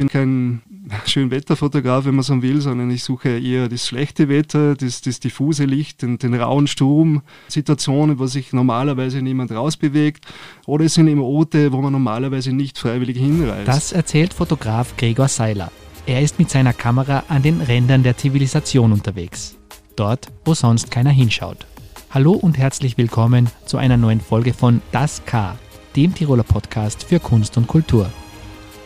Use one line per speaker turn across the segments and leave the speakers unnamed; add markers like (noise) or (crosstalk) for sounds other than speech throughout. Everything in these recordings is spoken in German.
bin kein (laughs) Schönwetterfotograf, wenn man so will, sondern ich suche eher das schlechte Wetter, das, das diffuse Licht, den, den rauen Sturm, Situationen, wo sich normalerweise niemand rausbewegt. Oder es sind eben Orte, wo man normalerweise nicht freiwillig hinreist.
Das erzählt Fotograf Gregor Seiler. Er ist mit seiner Kamera an den Rändern der Zivilisation unterwegs. Dort, wo sonst keiner hinschaut. Hallo und herzlich willkommen zu einer neuen Folge von Das K, dem Tiroler Podcast für Kunst und Kultur.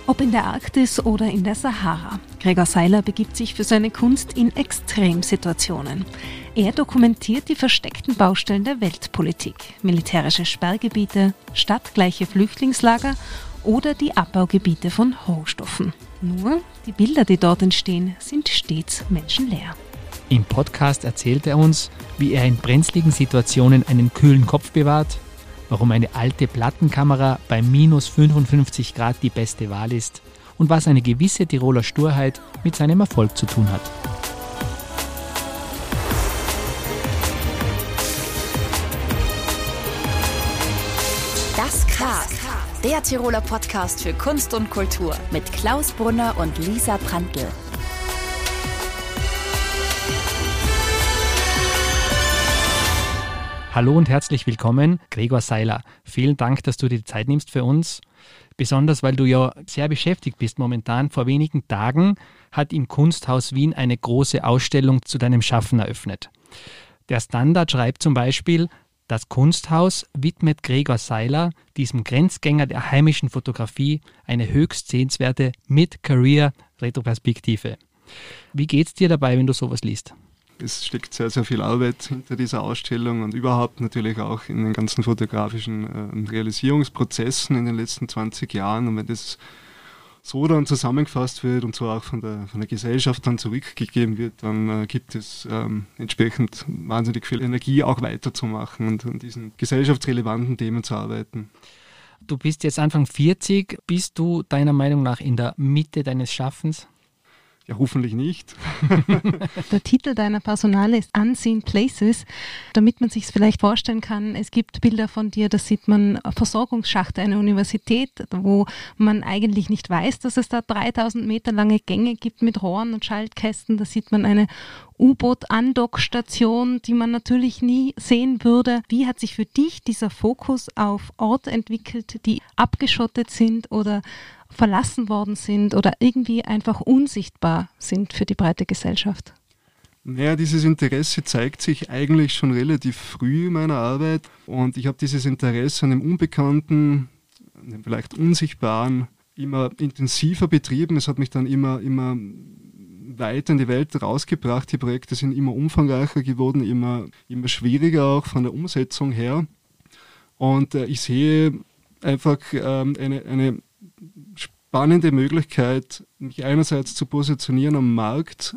Ob in der Arktis oder in der Sahara, Gregor Seiler begibt sich für seine Kunst in Extremsituationen. Er dokumentiert die versteckten Baustellen der Weltpolitik, militärische Sperrgebiete, stadtgleiche Flüchtlingslager oder die Abbaugebiete von Rohstoffen. Nur die Bilder, die dort entstehen, sind stets menschenleer.
Im Podcast erzählt er uns, wie er in brenzligen Situationen einen kühlen Kopf bewahrt, warum eine alte Plattenkamera bei minus 55 Grad die beste Wahl ist und was eine gewisse Tiroler Sturheit mit seinem Erfolg zu tun hat.
Das K, der Tiroler Podcast für Kunst und Kultur mit Klaus Brunner und Lisa Prantl.
Hallo und herzlich willkommen, Gregor Seiler. Vielen Dank, dass du dir die Zeit nimmst für uns. Besonders, weil du ja sehr beschäftigt bist momentan. Vor wenigen Tagen hat im Kunsthaus Wien eine große Ausstellung zu deinem Schaffen eröffnet. Der Standard schreibt zum Beispiel, das Kunsthaus widmet Gregor Seiler, diesem Grenzgänger der heimischen Fotografie, eine höchst sehenswerte Mid-Career-Retroperspektive. Wie geht's dir dabei, wenn du sowas liest?
Es steckt sehr, sehr viel Arbeit hinter dieser Ausstellung und überhaupt natürlich auch in den ganzen fotografischen äh, Realisierungsprozessen in den letzten 20 Jahren. Und wenn das so dann zusammengefasst wird und so auch von der, von der Gesellschaft dann zurückgegeben wird, dann äh, gibt es ähm, entsprechend wahnsinnig viel Energie, auch weiterzumachen und an diesen gesellschaftsrelevanten Themen zu arbeiten.
Du bist jetzt Anfang 40. Bist du deiner Meinung nach in der Mitte deines Schaffens?
Ja, hoffentlich nicht. (laughs) (laughs)
Der Titel deiner Personale ist Unseen Places, damit man sich es vielleicht vorstellen kann. Es gibt Bilder von dir, da sieht man Versorgungsschachte einer Universität, wo man eigentlich nicht weiß, dass es da 3000 Meter lange Gänge gibt mit Rohren und Schaltkästen. Da sieht man eine U-Boot-Andockstation, die man natürlich nie sehen würde. Wie hat sich für dich dieser Fokus auf Orte entwickelt, die abgeschottet sind oder verlassen worden sind oder irgendwie einfach unsichtbar sind für die breite Gesellschaft?
Naja, dieses Interesse zeigt sich eigentlich schon relativ früh in meiner Arbeit und ich habe dieses Interesse an dem Unbekannten, an dem vielleicht Unsichtbaren immer intensiver betrieben. Es hat mich dann immer, immer weiter in die Welt rausgebracht. Die Projekte sind immer umfangreicher geworden, immer, immer schwieriger auch von der Umsetzung her. Und äh, ich sehe einfach ähm, eine, eine spannende Möglichkeit, mich einerseits zu positionieren am Markt,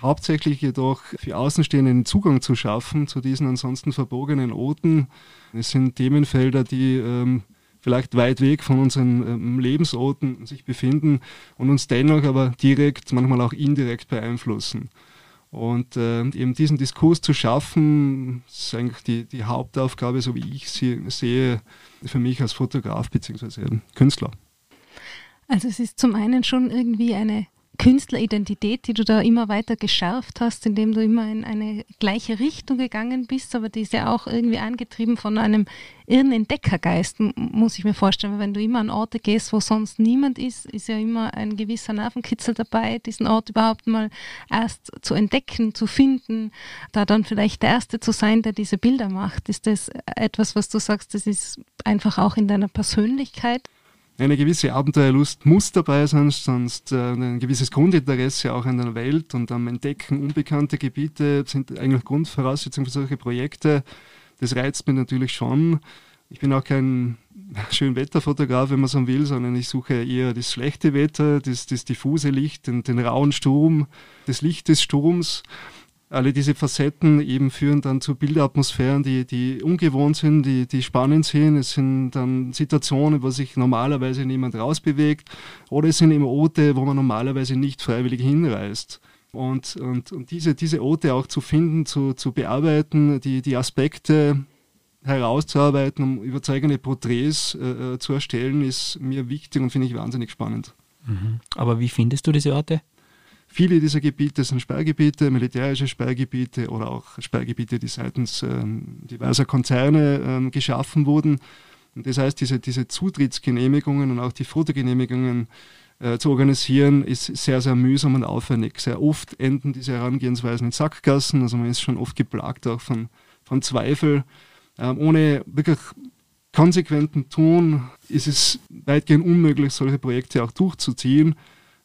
hauptsächlich jedoch für Außenstehende einen Zugang zu schaffen zu diesen ansonsten verbogenen Orten. Es sind Themenfelder, die ähm, vielleicht weit weg von unseren ähm, Lebensorten sich befinden und uns dennoch aber direkt, manchmal auch indirekt beeinflussen. Und äh, eben diesen Diskurs zu schaffen, ist eigentlich die, die Hauptaufgabe, so wie ich sie sehe, für mich als Fotograf bzw. Künstler.
Also es ist zum einen schon irgendwie eine Künstleridentität, die du da immer weiter geschärft hast, indem du immer in eine gleiche Richtung gegangen bist, aber die ist ja auch irgendwie angetrieben von einem irren Entdeckergeist, muss ich mir vorstellen. Weil wenn du immer an Orte gehst, wo sonst niemand ist, ist ja immer ein gewisser Nervenkitzel dabei, diesen Ort überhaupt mal erst zu entdecken, zu finden, da dann vielleicht der Erste zu sein, der diese Bilder macht. Ist das etwas, was du sagst, das ist einfach auch in deiner Persönlichkeit?
Eine gewisse Abenteuerlust muss dabei sein, sonst äh, ein gewisses Grundinteresse auch an der Welt und am Entdecken unbekannter Gebiete sind eigentlich Grundvoraussetzungen für solche Projekte. Das reizt mich natürlich schon. Ich bin auch kein (laughs) Schönwetterfotograf, wenn man so will, sondern ich suche eher das schlechte Wetter, das, das diffuse Licht, den, den rauen Sturm, das Licht des Sturms alle diese Facetten eben führen dann zu Bildatmosphären, die, die ungewohnt sind, die, die spannend sind. Es sind dann Situationen, wo sich normalerweise niemand rausbewegt. Oder es sind eben Orte, wo man normalerweise nicht freiwillig hinreist. Und, und, und diese, diese Orte auch zu finden, zu, zu bearbeiten, die, die Aspekte herauszuarbeiten, um überzeugende Porträts äh, äh zu erstellen, ist mir wichtig und finde ich wahnsinnig spannend.
Mhm. Aber wie findest du diese Orte?
Viele dieser Gebiete sind Sperrgebiete, militärische Sperrgebiete oder auch Sperrgebiete, die seitens ähm, diverser Konzerne ähm, geschaffen wurden. Und das heißt, diese, diese Zutrittsgenehmigungen und auch die Fotogenehmigungen äh, zu organisieren, ist sehr, sehr mühsam und aufwendig. Sehr oft enden diese Herangehensweisen in Sackgassen, also man ist schon oft geplagt auch von, von Zweifel. Ähm, ohne wirklich konsequenten Tun ist es weitgehend unmöglich, solche Projekte auch durchzuziehen.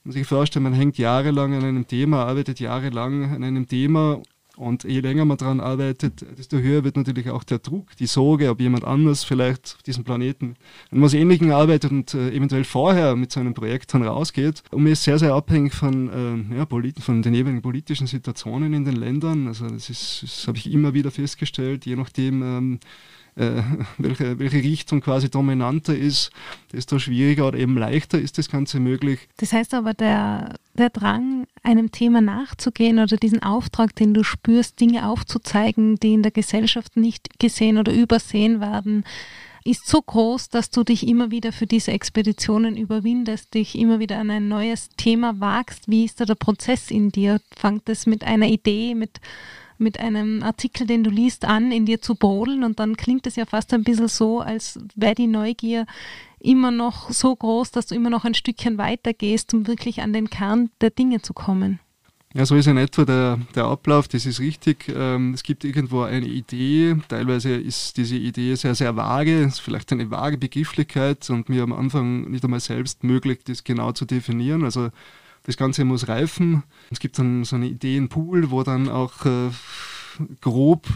Man sich vorstellen, man hängt jahrelang an einem Thema, arbeitet jahrelang an einem Thema und je länger man daran arbeitet, desto höher wird natürlich auch der Druck, die Sorge, ob jemand anders vielleicht auf diesem Planeten an was Ähnlichem arbeitet und äh, eventuell vorher mit so einem Projekt dann rausgeht. Und mir ist sehr, sehr abhängig von, äh, ja, von den jeweiligen politischen Situationen in den Ländern. Also das, das habe ich immer wieder festgestellt, je nachdem, ähm, äh, welche, welche Richtung quasi dominanter ist, desto schwieriger oder eben leichter ist das Ganze möglich.
Das heißt aber, der, der Drang, einem Thema nachzugehen oder diesen Auftrag, den du spürst, Dinge aufzuzeigen, die in der Gesellschaft nicht gesehen oder übersehen werden, ist so groß, dass du dich immer wieder für diese Expeditionen überwindest, dich immer wieder an ein neues Thema wagst. Wie ist da der Prozess in dir? Fangt es mit einer Idee, mit mit einem Artikel, den du liest, an, in dir zu brodeln und dann klingt es ja fast ein bisschen so, als wäre die Neugier immer noch so groß, dass du immer noch ein Stückchen weiter gehst, um wirklich an den Kern der Dinge zu kommen.
Ja, so ist in etwa der, der Ablauf, das ist richtig. Ähm, es gibt irgendwo eine Idee, teilweise ist diese Idee sehr, sehr vage, ist vielleicht eine vage Begrifflichkeit und mir am Anfang nicht einmal selbst möglich, das genau zu definieren. Also das Ganze muss reifen. Es gibt dann so einen Ideenpool, wo dann auch äh, grob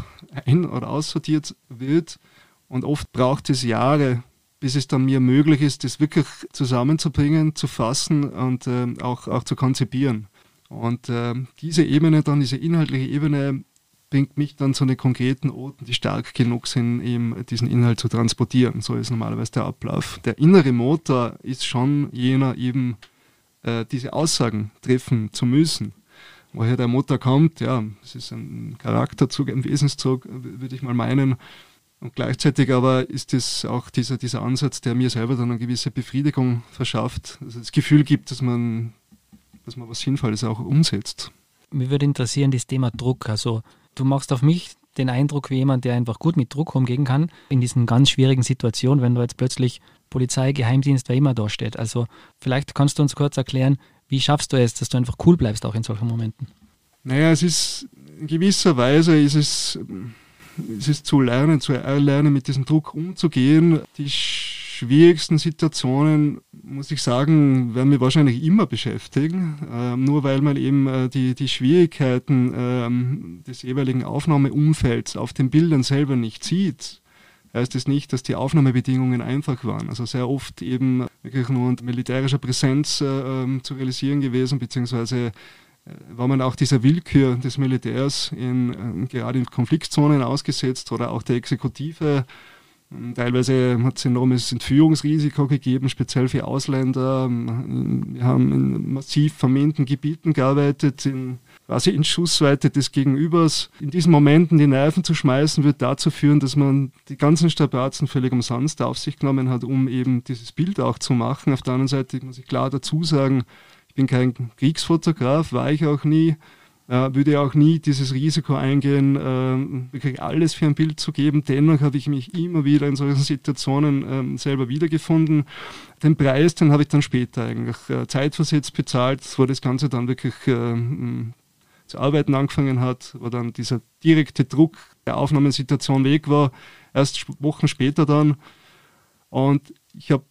ein- oder aussortiert wird. Und oft braucht es Jahre, bis es dann mir möglich ist, das wirklich zusammenzubringen, zu fassen und äh, auch, auch zu konzipieren. Und äh, diese Ebene dann, diese inhaltliche Ebene, bringt mich dann zu den konkreten Orten, die stark genug sind, eben diesen Inhalt zu transportieren. So ist normalerweise der Ablauf. Der innere Motor ist schon jener eben, äh, diese Aussagen treffen zu müssen. Woher der Motor kommt, ja, es ist ein Charakterzug, ein Wesenszug, würde ich mal meinen. Und gleichzeitig aber ist es auch dieser, dieser Ansatz, der mir selber dann eine gewisse Befriedigung verschafft, also das Gefühl gibt, dass man, dass man was Sinnvolles auch umsetzt.
Mich würde interessieren, das Thema Druck. Also du machst auf mich den Eindruck wie jemand, der einfach gut mit Druck umgehen kann, in diesen ganz schwierigen Situationen, wenn du jetzt plötzlich Polizei, Geheimdienst, wer immer da steht. Also vielleicht kannst du uns kurz erklären, wie schaffst du es, dass du einfach cool bleibst auch in solchen Momenten?
Naja, es ist in gewisser Weise ist es, es ist zu lernen, zu erlernen, mit diesem Druck umzugehen. Die schwierigsten Situationen, muss ich sagen, werden wir wahrscheinlich immer beschäftigen, äh, nur weil man eben äh, die, die Schwierigkeiten äh, des jeweiligen Aufnahmeumfelds auf den Bildern selber nicht sieht heißt es nicht, dass die Aufnahmebedingungen einfach waren. Also sehr oft eben wirklich nur unter militärischer Präsenz äh, ähm, zu realisieren gewesen, beziehungsweise äh, war man auch dieser Willkür des Militärs in, äh, gerade in Konfliktzonen ausgesetzt oder auch der Exekutive. Ähm, teilweise hat es enormes Entführungsrisiko gegeben, speziell für Ausländer. Wir haben in massiv verminten Gebieten gearbeitet, in quasi in Schussweite des Gegenübers. In diesen Momenten die Nerven zu schmeißen, wird dazu führen, dass man die ganzen Strapazen völlig umsonst auf sich genommen hat, um eben dieses Bild auch zu machen. Auf der anderen Seite muss ich klar dazu sagen, ich bin kein Kriegsfotograf, war ich auch nie. Äh, würde auch nie dieses Risiko eingehen, äh, wirklich alles für ein Bild zu geben. Dennoch habe ich mich immer wieder in solchen Situationen äh, selber wiedergefunden. Den Preis, den habe ich dann später eigentlich äh, zeitversetzt bezahlt, wo das Ganze dann wirklich äh, zu arbeiten angefangen hat, wo dann dieser direkte Druck der Aufnahmesituation weg war, erst Wochen später dann. Und ich habe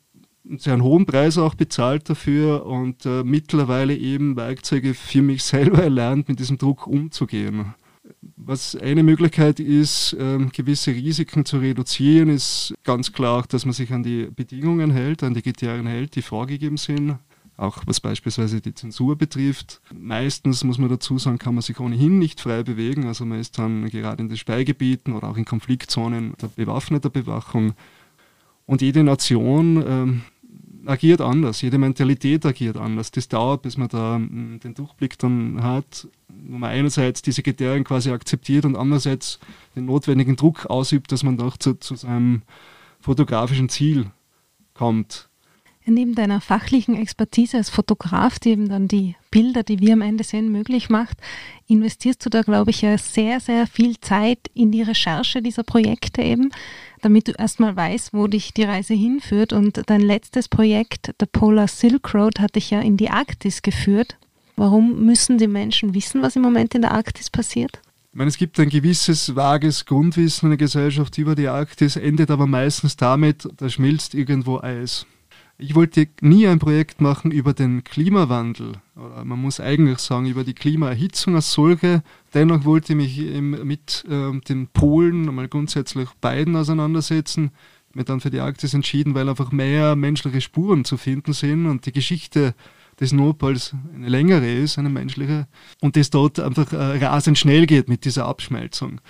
einen sehr hohen Preis auch bezahlt dafür und äh, mittlerweile eben Werkzeuge für mich (laughs) selber erlernt, mit diesem Druck umzugehen. Was eine Möglichkeit ist, äh, gewisse Risiken zu reduzieren, ist ganz klar, dass man sich an die Bedingungen hält, an die Kriterien hält, die vorgegeben sind auch was beispielsweise die Zensur betrifft. Meistens, muss man dazu sagen, kann man sich ohnehin nicht frei bewegen. Also man ist dann gerade in den Speigebieten oder auch in Konfliktzonen der bewaffneter Bewachung. Und jede Nation ähm, agiert anders, jede Mentalität agiert anders. Das dauert, bis man da ähm, den Durchblick dann hat, wo man einerseits diese Kriterien quasi akzeptiert und andererseits den notwendigen Druck ausübt, dass man doch zu, zu seinem fotografischen Ziel kommt.
Neben deiner fachlichen Expertise als Fotograf, die eben dann die Bilder, die wir am Ende sehen, möglich macht, investierst du da, glaube ich, ja sehr, sehr viel Zeit in die Recherche dieser Projekte eben, damit du erstmal weißt, wo dich die Reise hinführt. Und dein letztes Projekt, The Polar Silk Road, hat dich ja in die Arktis geführt. Warum müssen die Menschen wissen, was im Moment in der Arktis passiert?
Ich meine, es gibt ein gewisses vages Grundwissen in der Gesellschaft über die Arktis, endet aber meistens damit, da schmilzt irgendwo Eis. Ich wollte nie ein Projekt machen über den Klimawandel, oder man muss eigentlich sagen über die Klimaerhitzung als solche. Dennoch wollte ich mich mit äh, den Polen mal grundsätzlich beiden auseinandersetzen. Ich mich dann für die Arktis entschieden, weil einfach mehr menschliche Spuren zu finden sind und die Geschichte des Nordpols eine längere ist, eine menschliche, und es dort einfach äh, rasend schnell geht mit dieser Abschmelzung.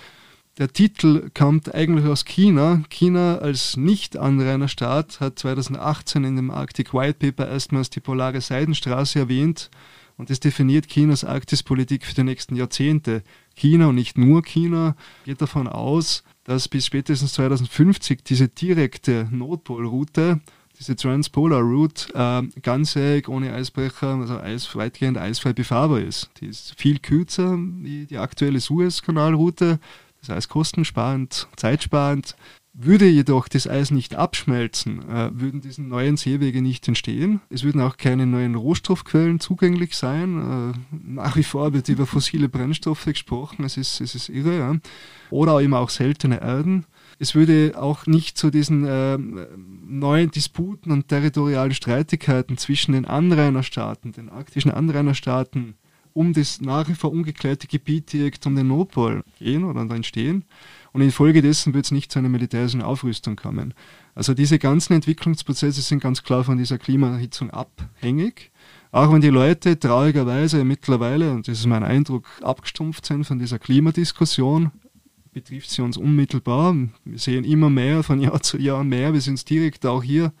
Der Titel kommt eigentlich aus China. China als Nicht-Anrainerstaat hat 2018 in dem Arctic White Paper erstmals die polare Seidenstraße erwähnt und das definiert Chinas Arktispolitik für die nächsten Jahrzehnte. China und nicht nur China geht davon aus, dass bis spätestens 2050 diese direkte Nordpolroute, diese Transpolar Route, äh, ganzjährig ohne Eisbrecher, also eis, weitgehend eisfrei befahrbar ist. Die ist viel kürzer wie die aktuelle Suezkanalroute das heißt kostensparend, zeitsparend. Würde jedoch das Eis nicht abschmelzen, äh, würden diese neuen Seewege nicht entstehen. Es würden auch keine neuen Rohstoffquellen zugänglich sein. Äh, nach wie vor wird über fossile Brennstoffe gesprochen, es ist, es ist irre. Oder eben auch seltene Erden. Es würde auch nicht zu diesen äh, neuen Disputen und territorialen Streitigkeiten zwischen den Anrainerstaaten, den arktischen Anrainerstaaten um das nach wie vor ungeklärte Gebiet direkt um den Nordpol gehen oder entstehen. Und infolgedessen wird es nicht zu einer militärischen Aufrüstung kommen. Also diese ganzen Entwicklungsprozesse sind ganz klar von dieser Klimaerhitzung abhängig. Auch wenn die Leute traurigerweise mittlerweile, und das ist mein Eindruck, abgestumpft sind von dieser Klimadiskussion, betrifft sie uns unmittelbar. Wir sehen immer mehr, von Jahr zu Jahr mehr, wie es uns direkt auch hier,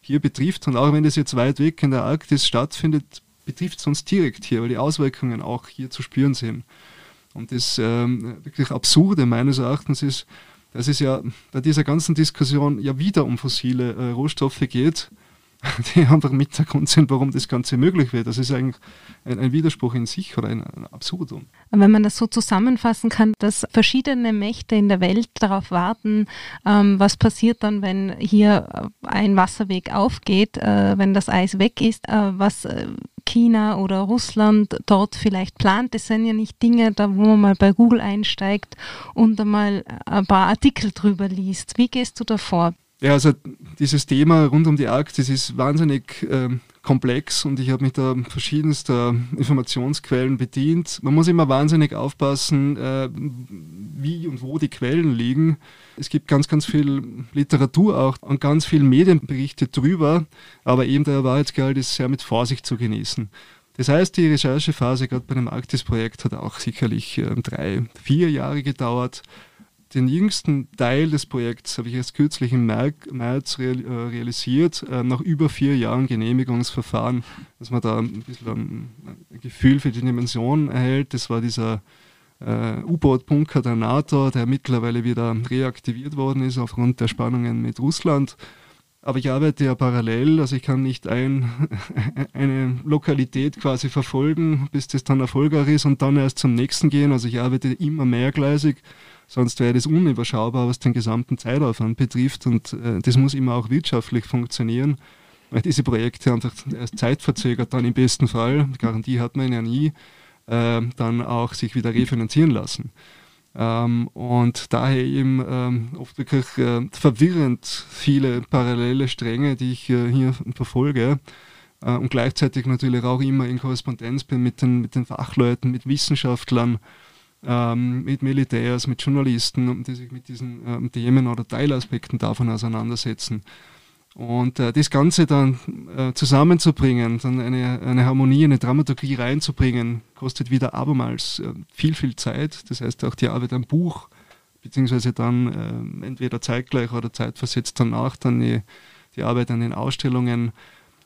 hier betrifft. Und auch wenn das jetzt weit weg in der Arktis stattfindet, betrifft es uns direkt hier, weil die Auswirkungen auch hier zu spüren sind. Und das ähm, wirklich Absurde meines Erachtens ist, dass es ja bei dieser ganzen Diskussion ja wieder um fossile äh, Rohstoffe geht, (laughs) die einfach mit der Grund sind, warum das Ganze möglich wird. Das ist eigentlich ein, ein Widerspruch in sich oder ein, ein Absurdum.
Wenn man das so zusammenfassen kann, dass verschiedene Mächte in der Welt darauf warten, ähm, was passiert dann, wenn hier ein Wasserweg aufgeht, äh, wenn das Eis weg ist, äh, was äh, China oder Russland dort vielleicht plant. Das sind ja nicht Dinge, da wo man mal bei Google einsteigt und einmal ein paar Artikel drüber liest. Wie gehst du da vor?
Ja, also dieses Thema rund um die Arktis ist wahnsinnig äh, komplex und ich habe mich da verschiedenster Informationsquellen bedient. Man muss immer wahnsinnig aufpassen, äh, wie und wo die Quellen liegen. Es gibt ganz, ganz viel Literatur auch und ganz viel Medienberichte drüber, aber eben der Wahrheitsgehalt ist sehr mit Vorsicht zu genießen. Das heißt, die Recherchephase gerade bei dem Arktis-Projekt hat auch sicherlich äh, drei, vier Jahre gedauert. Den jüngsten Teil des Projekts habe ich erst kürzlich im März äh, realisiert, äh, nach über vier Jahren Genehmigungsverfahren, dass man da ein bisschen ein Gefühl für die Dimension erhält. Das war dieser äh, U-Boot-Bunker der NATO, der mittlerweile wieder reaktiviert worden ist aufgrund der Spannungen mit Russland. Aber ich arbeite ja parallel, also ich kann nicht ein, (laughs) eine Lokalität quasi verfolgen, bis das dann erfolgreich ist und dann erst zum nächsten gehen. Also ich arbeite immer mehrgleisig Sonst wäre das unüberschaubar, was den gesamten Zeitaufwand betrifft. Und äh, das muss immer auch wirtschaftlich funktionieren, weil diese Projekte einfach erst zeitverzögert dann im besten Fall, Garantie hat man ja nie, äh, dann auch sich wieder refinanzieren lassen. Ähm, und daher eben ähm, oft wirklich äh, verwirrend viele parallele Stränge, die ich äh, hier verfolge äh, und gleichzeitig natürlich auch immer in Korrespondenz bin mit den, mit den Fachleuten, mit Wissenschaftlern, ähm, mit Militärs, mit Journalisten, die sich mit diesen ähm, Themen oder Teilaspekten davon auseinandersetzen. Und äh, das Ganze dann äh, zusammenzubringen, dann eine, eine Harmonie, eine Dramaturgie reinzubringen, kostet wieder abermals äh, viel, viel Zeit. Das heißt auch die Arbeit am Buch, beziehungsweise dann äh, entweder zeitgleich oder zeitversetzt danach, dann die, die Arbeit an den Ausstellungen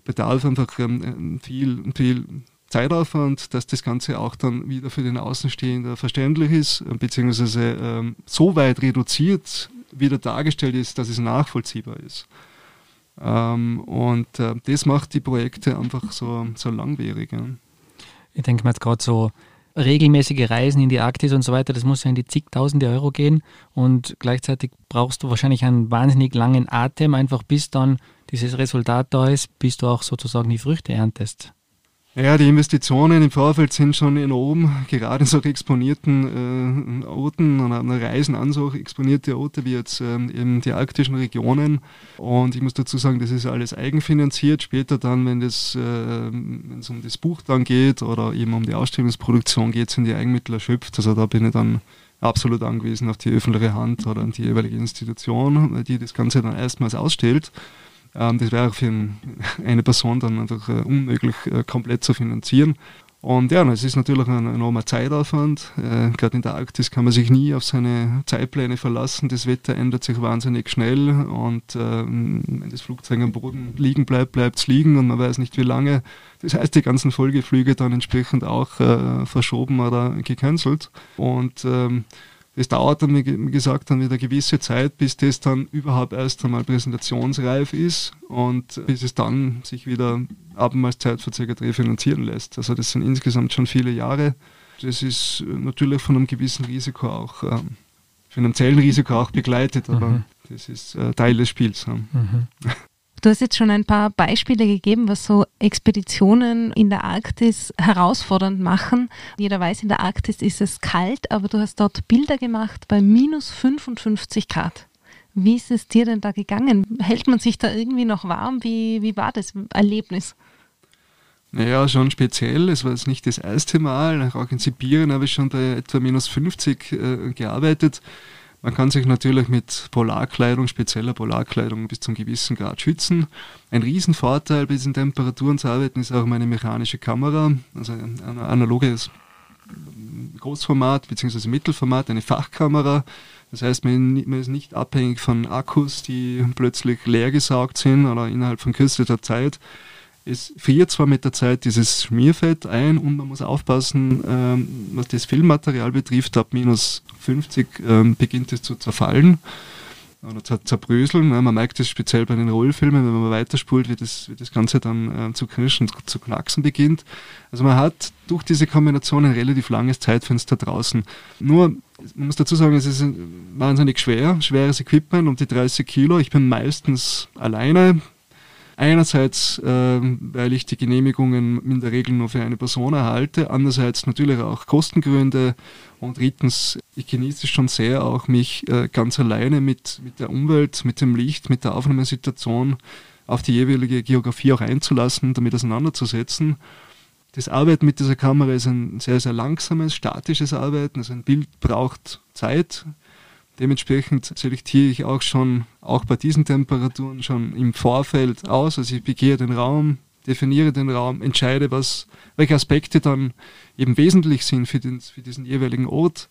bedarf einfach ähm, viel, viel Zeitaufwand, dass das Ganze auch dann wieder für den Außenstehender verständlich ist, äh, beziehungsweise ähm, so weit reduziert wieder dargestellt ist, dass es nachvollziehbar ist. Ähm, und äh, das macht die Projekte einfach so, so langwierig. Ja.
Ich denke mir jetzt gerade so, regelmäßige Reisen in die Arktis und so weiter, das muss ja in die zigtausende Euro gehen und gleichzeitig brauchst du wahrscheinlich einen wahnsinnig langen Atem, einfach bis dann dieses Resultat da ist, bis du auch sozusagen die Früchte erntest.
Ja, die Investitionen im Vorfeld sind schon enorm, gerade in so exponierten äh, Orten und Reisen an so exponierte Orte wie jetzt ähm, eben die arktischen Regionen. Und ich muss dazu sagen, das ist alles eigenfinanziert. Später dann, wenn es äh, um das Buch dann geht oder eben um die Ausstellungsproduktion geht, sind die Eigenmittel erschöpft. Also da bin ich dann absolut angewiesen auf die öffentliche Hand oder an die jeweilige Institution, die das Ganze dann erstmals ausstellt. Ähm, das wäre für (laughs) eine Person dann einfach äh, unmöglich äh, komplett zu finanzieren. Und ja, es ist natürlich ein enormer Zeitaufwand. Äh, Gerade in der Arktis kann man sich nie auf seine Zeitpläne verlassen. Das Wetter ändert sich wahnsinnig schnell und äh, wenn das Flugzeug am Boden liegen bleibt, bleibt es liegen und man weiß nicht wie lange. Das heißt, die ganzen Folgeflüge dann entsprechend auch äh, verschoben oder gecancelt. Und ähm, das dauert dann, wie gesagt, dann wieder eine gewisse Zeit, bis das dann überhaupt erst einmal präsentationsreif ist und bis es dann sich wieder abermals zeitverzögert refinanzieren lässt. Also das sind insgesamt schon viele Jahre. Das ist natürlich von einem gewissen Risiko auch, ähm, finanziellen Risiko auch begleitet, aber mhm. das ist äh, Teil des Spiels. Ja. Mhm.
Du hast jetzt schon ein paar Beispiele gegeben, was so Expeditionen in der Arktis herausfordernd machen. Jeder weiß, in der Arktis ist es kalt, aber du hast dort Bilder gemacht bei minus 55 Grad. Wie ist es dir denn da gegangen? Hält man sich da irgendwie noch warm? Wie, wie war das Erlebnis?
Naja, schon speziell. Es war jetzt nicht das erste Mal. Auch in Sibirien habe ich schon bei etwa minus 50 äh, gearbeitet. Man kann sich natürlich mit Polarkleidung, spezieller Polarkleidung bis zum gewissen Grad schützen. Ein Riesenvorteil bei diesen Temperaturen zu arbeiten ist auch meine mechanische Kamera, also ein analoges Großformat bzw. Mittelformat, eine Fachkamera. Das heißt, man, ist nicht abhängig von Akkus, die plötzlich leer gesaugt sind oder innerhalb von kürzester Zeit es friert zwar mit der Zeit dieses Schmierfett ein und man muss aufpassen, ähm, was das Filmmaterial betrifft, ab minus 50 ähm, beginnt es zu zerfallen oder zu zerbröseln. Man merkt es speziell bei den Rollfilmen, wenn man weiterspult, wie das, wie das Ganze dann äh, zu knirschen, zu knacksen beginnt. Also man hat durch diese Kombination ein relativ langes Zeitfenster draußen. Nur, man muss dazu sagen, es ist wahnsinnig schwer, schweres Equipment um die 30 Kilo. Ich bin meistens alleine, Einerseits, äh, weil ich die Genehmigungen in der Regel nur für eine Person erhalte, andererseits natürlich auch Kostengründe und drittens, ich genieße es schon sehr, auch mich äh, ganz alleine mit, mit der Umwelt, mit dem Licht, mit der Aufnahmesituation auf die jeweilige Geografie auch einzulassen, damit auseinanderzusetzen. Das Arbeiten mit dieser Kamera ist ein sehr, sehr langsames, statisches Arbeiten. Also ein Bild braucht Zeit, Dementsprechend selektiere ich auch schon, auch bei diesen Temperaturen schon im Vorfeld aus. Also ich begehe den Raum, definiere den Raum, entscheide, was, welche Aspekte dann eben wesentlich sind für, den, für diesen jeweiligen Ort.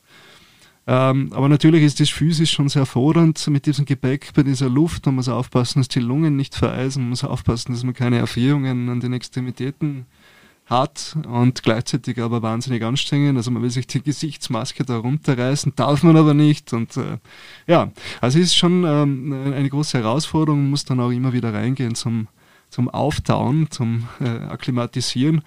Ähm, aber natürlich ist das physisch schon sehr fordernd mit diesem Gepäck, bei dieser Luft. Man muss aufpassen, dass die Lungen nicht vereisen, man muss aufpassen, dass man keine Erfrierungen an den Extremitäten hart und gleichzeitig aber wahnsinnig anstrengend. Also man will sich die Gesichtsmaske da runterreißen, darf man aber nicht. Und äh, ja, also es ist schon ähm, eine große Herausforderung, man muss dann auch immer wieder reingehen zum, zum Auftauen, zum äh, Akklimatisieren.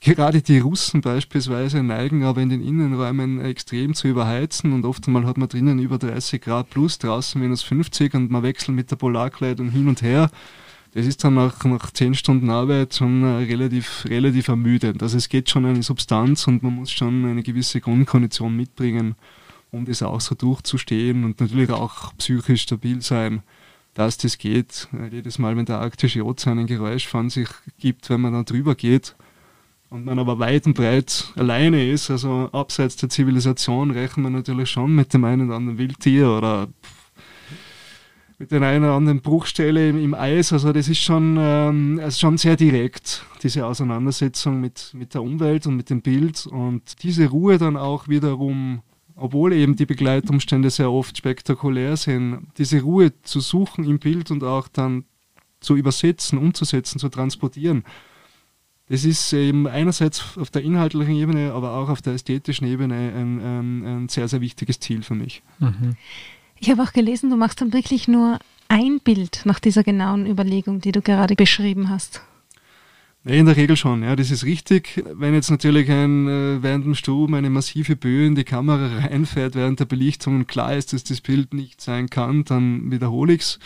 Gerade die Russen beispielsweise neigen aber in den Innenräumen extrem zu überheizen und oft einmal hat man drinnen über 30 Grad plus, draußen minus 50 und man wechselt mit der Polarkleidung hin und her das ist dann nach, nach zehn Stunden Arbeit schon äh, relativ, relativ ermüdend. Also es geht schon eine Substanz und man muss schon eine gewisse Grundkondition mitbringen, um das auch so durchzustehen und natürlich auch psychisch stabil sein, dass das geht. Äh, jedes Mal, wenn der arktische Ozean ein Geräusch von sich gibt, wenn man da drüber geht, und man aber weit und breit alleine ist, also abseits der Zivilisation, rechnen wir natürlich schon mit dem einen oder anderen Wildtier oder mit der einen oder anderen Bruchstelle im, im Eis. Also das ist schon, ähm, also schon sehr direkt, diese Auseinandersetzung mit, mit der Umwelt und mit dem Bild. Und diese Ruhe dann auch wiederum, obwohl eben die Begleitumstände sehr oft spektakulär sind, diese Ruhe zu suchen im Bild und auch dann zu übersetzen, umzusetzen, zu transportieren. Das ist eben einerseits auf der inhaltlichen Ebene, aber auch auf der ästhetischen Ebene ein, ein, ein sehr, sehr wichtiges Ziel für mich. Mhm.
Ich habe auch gelesen, du machst dann wirklich nur ein Bild nach dieser genauen Überlegung, die du gerade beschrieben hast?
In der Regel schon, ja, das ist richtig. Wenn jetzt natürlich ein, äh, während dem Strom eine massive Böe in die Kamera (laughs) reinfährt während der Belichtung und klar ist, dass das Bild nicht sein kann, dann wiederhole ich es.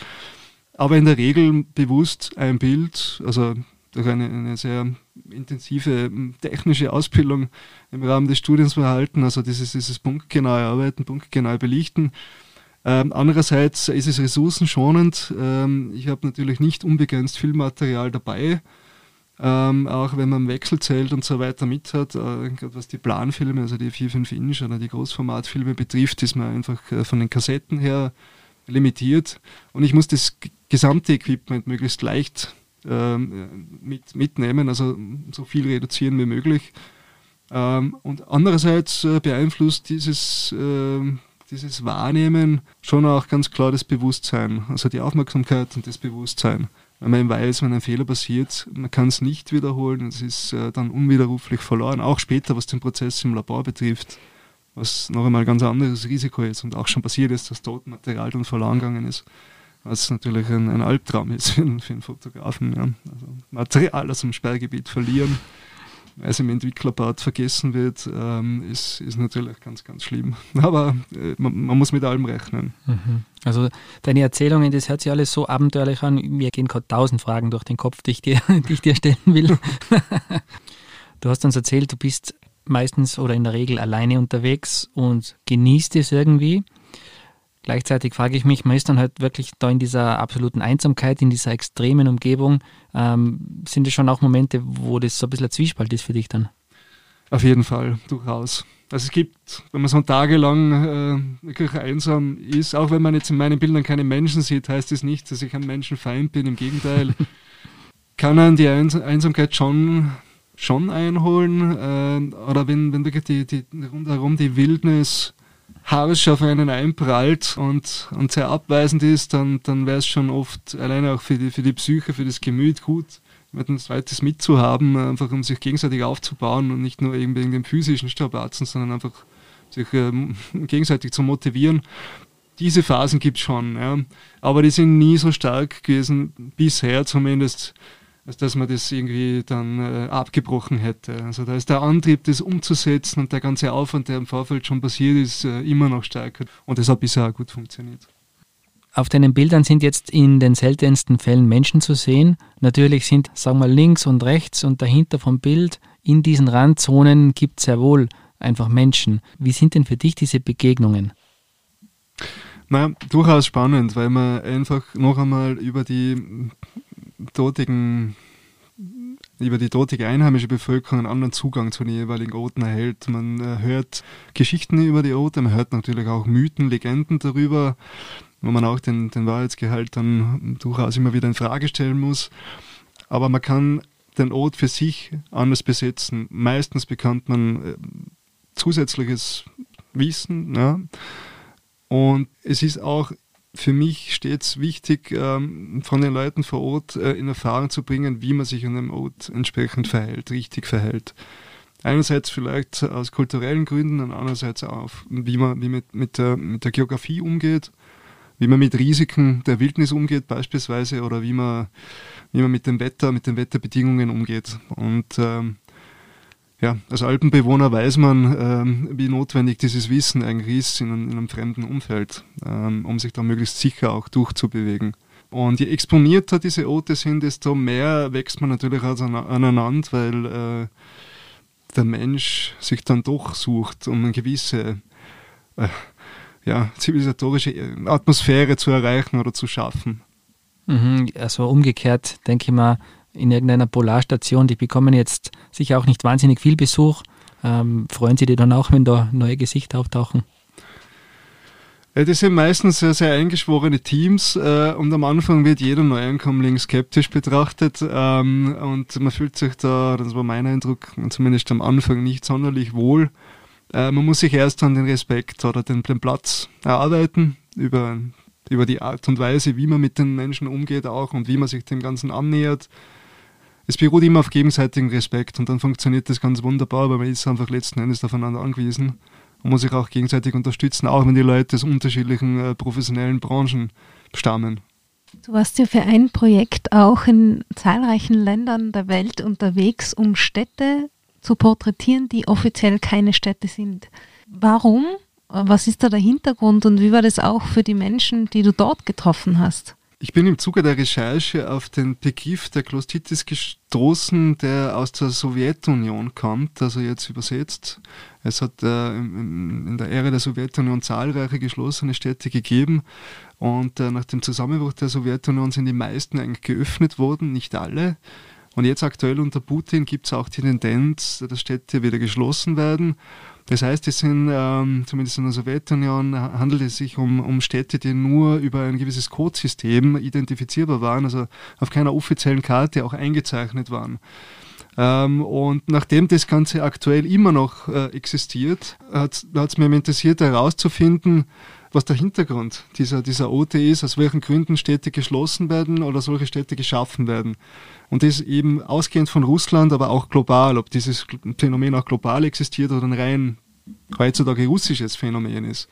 Aber in der Regel bewusst ein Bild, also durch eine, eine sehr intensive technische Ausbildung im Rahmen des Studiums verhalten, also dieses, dieses punktgenaue Arbeiten, punktgenaue Belichten. Ähm, andererseits ist es ressourcenschonend. Ähm, ich habe natürlich nicht unbegrenzt Filmmaterial dabei. Ähm, auch wenn man Wechselzelt und so weiter mit hat, äh, was die Planfilme, also die 4-5 Inch oder die Großformatfilme betrifft, ist man einfach äh, von den Kassetten her limitiert. Und ich muss das gesamte Equipment möglichst leicht ähm, mit, mitnehmen, also so viel reduzieren wie möglich. Ähm, und andererseits äh, beeinflusst dieses, äh, dieses Wahrnehmen schon auch ganz klar das Bewusstsein, also die Aufmerksamkeit und das Bewusstsein wenn man weiß, wenn ein Fehler passiert, man kann es nicht wiederholen, es ist äh, dann unwiderruflich verloren, auch später, was den Prozess im Labor betrifft, was noch einmal ein ganz anderes Risiko ist und auch schon passiert ist, dass Totenmaterial dann verloren gegangen ist, was natürlich ein, ein Albtraum ist für, für einen Fotografen. Ja. Also Material aus dem Sperrgebiet verlieren es im Entwicklerpart vergessen wird, ähm, ist, ist natürlich ganz, ganz schlimm. (laughs) Aber äh, man, man, muss mit allem rechnen.
Mhm. Also deine Erzählungen, das hört sich alles so abenteuerlich an. Mir gehen gerade tausend Fragen durch den Kopf, die ich dir, (laughs) die ich dir stellen will. (laughs) du hast uns erzählt, du bist meistens oder in der Regel alleine unterwegs und genießt es irgendwie. Gleichzeitig frage ich mich, man ist dann halt wirklich da in dieser absoluten Einsamkeit, in dieser extremen Umgebung. Ähm, sind es schon auch Momente, wo das so ein bisschen ein Zwiespalt ist für dich dann?
Auf jeden Fall, durchaus. Also es gibt, wenn man so tagelang äh, wirklich einsam ist, auch wenn man jetzt in meinen Bildern keine Menschen sieht, heißt das nicht, dass ich ein Menschenfeind bin. Im Gegenteil, (laughs) kann einen die Eins Einsamkeit schon, schon einholen. Äh, oder wenn, wenn wirklich die, die rundherum die Wildnis harsch auf einen einprallt und, und sehr abweisend ist, dann, dann wäre es schon oft alleine auch für die, für die Psyche, für das Gemüt gut, ein zweites mitzuhaben, einfach um sich gegenseitig aufzubauen und nicht nur irgendwie den physischen Strapazen, sondern einfach sich ähm, (laughs) gegenseitig zu motivieren. Diese Phasen gibt es schon, ja. aber die sind nie so stark gewesen, bisher zumindest, als dass man das irgendwie dann äh, abgebrochen hätte. Also da ist der Antrieb, das umzusetzen und der ganze Aufwand, der im Vorfeld schon passiert ist, äh, immer noch stärker. Und das hat bisher auch gut funktioniert.
Auf deinen Bildern sind jetzt in den seltensten Fällen Menschen zu sehen. Natürlich sind, sagen wir, links und rechts und dahinter vom Bild in diesen Randzonen gibt es sehr wohl einfach Menschen. Wie sind denn für dich diese Begegnungen?
Na, durchaus spannend, weil man einfach noch einmal über die dortigen über die dortige einheimische Bevölkerung einen anderen Zugang zu den jeweiligen Orten erhält. Man äh, hört Geschichten über die Orte, man hört natürlich auch Mythen, Legenden darüber, wo man auch den, den Wahrheitsgehalt dann durchaus immer wieder in Frage stellen muss. Aber man kann den Ort für sich anders besetzen. Meistens bekommt man äh, zusätzliches Wissen. Ja. Und es ist auch für mich stets wichtig, ähm, von den Leuten vor Ort äh, in Erfahrung zu bringen, wie man sich an einem Ort entsprechend verhält, richtig verhält. Einerseits vielleicht aus kulturellen Gründen und andererseits auch, wie man wie mit, mit, der, mit der Geografie umgeht, wie man mit Risiken der Wildnis umgeht beispielsweise oder wie man, wie man mit dem Wetter, mit den Wetterbedingungen umgeht. Und ähm, ja, als Alpenbewohner weiß man, ähm, wie notwendig dieses Wissen eigentlich ist in, in einem fremden Umfeld, ähm, um sich da möglichst sicher auch durchzubewegen. Und je exponierter diese Orte sind, desto mehr wächst man natürlich aneinander, weil äh, der Mensch sich dann doch sucht, um eine gewisse äh, ja, zivilisatorische Atmosphäre zu erreichen oder zu schaffen.
Mhm, also umgekehrt denke ich mal, in irgendeiner Polarstation, die bekommen jetzt sicher auch nicht wahnsinnig viel Besuch. Ähm, freuen Sie die dann auch, wenn da neue Gesichter auftauchen?
Das sind meistens sehr, sehr eingeschworene Teams äh, und am Anfang wird jeder Neuankömmling skeptisch betrachtet ähm, und man fühlt sich da, das war mein Eindruck, zumindest am Anfang nicht sonderlich wohl. Äh, man muss sich erst an den Respekt oder den, den Platz erarbeiten über, über die Art und Weise, wie man mit den Menschen umgeht auch und wie man sich dem Ganzen annähert es beruht immer auf gegenseitigem Respekt und dann funktioniert das ganz wunderbar, weil man ist einfach letzten Endes aufeinander angewiesen und muss sich auch gegenseitig unterstützen, auch wenn die Leute aus unterschiedlichen äh, professionellen Branchen stammen.
Du warst ja für ein Projekt auch in zahlreichen Ländern der Welt unterwegs, um Städte zu porträtieren, die offiziell keine Städte sind. Warum? Was ist da der Hintergrund und wie war das auch für die Menschen, die du dort getroffen hast?
Ich bin im Zuge der Recherche auf den Begriff der Klostitis gestoßen, der aus der Sowjetunion kommt, also jetzt übersetzt. Es hat äh, in, der Ära der Sowjetunion zahlreiche geschlossene Städte gegeben und äh, nach dem Zusammenbruch der Sowjetunion sind die meisten eigentlich geöffnet worden, nicht alle. Und jetzt aktuell unter Putin gibt es auch die Tendenz, dass Städte wieder geschlossen werden. Das heißt, es sind, ähm, zumindest in der Sowjetunion, handelt es sich um, um Städte, die nur über ein gewisses Codesystem identifizierbar waren, also auf keiner offiziellen Karte auch eingezeichnet waren. Ähm, und nachdem das Ganze aktuell immer noch äh, existiert, hat es mir interessiert herauszufinden, was der Hintergrund dieser, dieser OT ist, aus welchen Gründen Städte geschlossen werden oder solche Städte geschaffen werden. Und das eben ausgehend von Russland, aber auch global, ob dieses Phänomen auch global existiert oder ein rein heutzutage russisches Phänomen ist.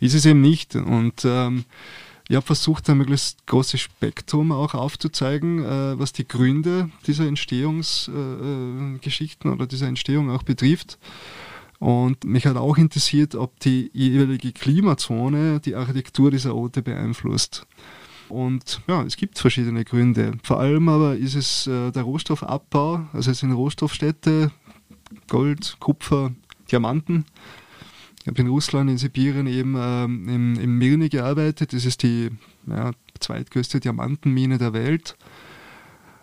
Ist es eben nicht. Und ähm, ich habe versucht, ein möglichst großes Spektrum auch aufzuzeigen, äh, was die Gründe dieser Entstehungsgeschichten äh, oder dieser Entstehung auch betrifft. Und mich hat auch interessiert, ob die jeweilige Klimazone die Architektur dieser Orte beeinflusst. Und ja, es gibt verschiedene Gründe. Vor allem aber ist es äh, der Rohstoffabbau, also es sind Rohstoffstädte, Gold, Kupfer, Diamanten. Ich habe in Russland, in Sibirien eben ähm, im, im Mirny gearbeitet. Das ist die ja, zweitgrößte Diamantenmine der Welt.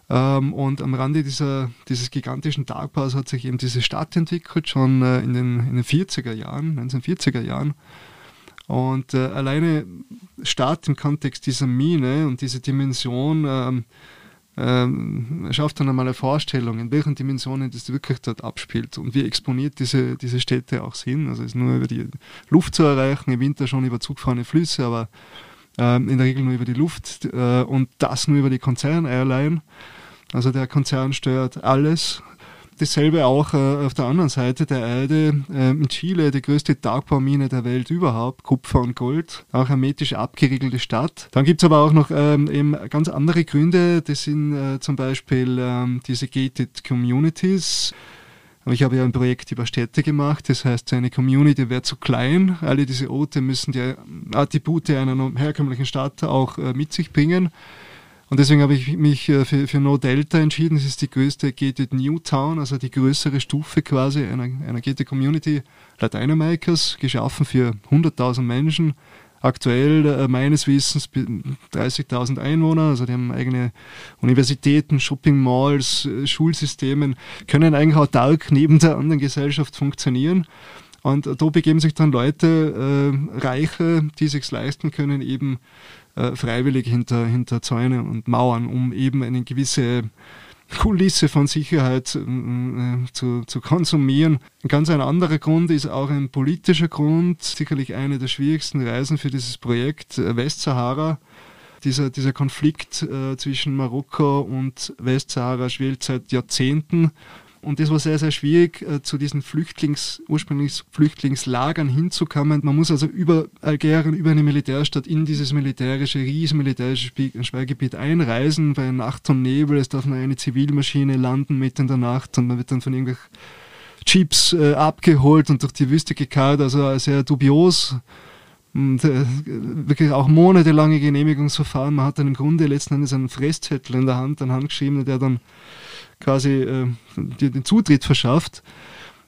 Ähm, und am Rande dieser, dieses gigantischen Tagbaus hat sich eben diese Stadt entwickelt, schon äh, in, den, in den 40er Jahren, 1940er Jahren. Und äh, alleine Stadt im Kontext dieser Mine und diese Dimension ähm, ähm, schafft dann einmal eine Vorstellung, in welchen Dimensionen das wirklich dort abspielt und wie exponiert diese, diese Städte auch sind. Also es ist nur über die Luft zu erreichen, im Winter schon über zugfahrene Flüsse, aber ähm, in der Regel nur über die Luft äh, und das nur über die Konzern-Airline. Also der Konzern steuert alles. Dasselbe auch äh, auf der anderen Seite der Eide äh, in Chile, die größte Tagbaumine der Welt überhaupt, Kupfer und Gold, auch hermetisch abgeriegelte Stadt. Dann gibt es aber auch noch ähm, eben ganz andere Gründe, das sind äh, zum Beispiel ähm, diese Gated Communities. Ich habe ja ein Projekt über Städte gemacht, das heißt, eine Community wäre zu klein. Alle diese Orte müssen die Attribute einer herkömmlichen Stadt auch äh, mit sich bringen. Und deswegen habe ich mich äh, für, für No Delta entschieden. Das ist die größte Gated New Town, also die größere Stufe quasi einer, einer Gated Community Lateinamerikas, geschaffen für 100.000 Menschen. Aktuell äh, meines Wissens 30.000 Einwohner, also die haben eigene Universitäten, Shopping Malls, äh, Schulsystemen, können eigentlich autark neben der anderen Gesellschaft funktionieren. Und da begeben sich dann Leute, äh, Reiche, die sich leisten können, eben äh, freiwillig hinter, hinter Zäune und Mauern, um eben eine gewisse Kulisse von Sicherheit äh, zu, zu konsumieren. Ein ganz ein anderer Grund ist auch ein politischer Grund, sicherlich eine der schwierigsten Reisen für dieses Projekt, äh, Westsahara. Dieser, dieser Konflikt äh, zwischen Marokko und Westsahara schwelt seit Jahrzehnten und das war sehr, sehr schwierig, äh, zu diesen Flüchtlings, ursprünglich Flüchtlingslagern hinzukommen. Man muss also über Algerien, über eine Militärstadt in dieses militärische, riesen militärische Schweiggebiet einreisen bei Nacht und Nebel. Es darf nur eine Zivilmaschine landen mitten in der Nacht und man wird dann von irgendwelchen Jeeps äh, abgeholt und durch die Wüste gekarrt. Also sehr dubios. Und, äh, wirklich auch monatelange Genehmigungsverfahren. Man hat dann im Grunde letzten Endes einen Fresszettel in der Hand, einen handgeschriebenen, der dann quasi äh, den Zutritt verschafft.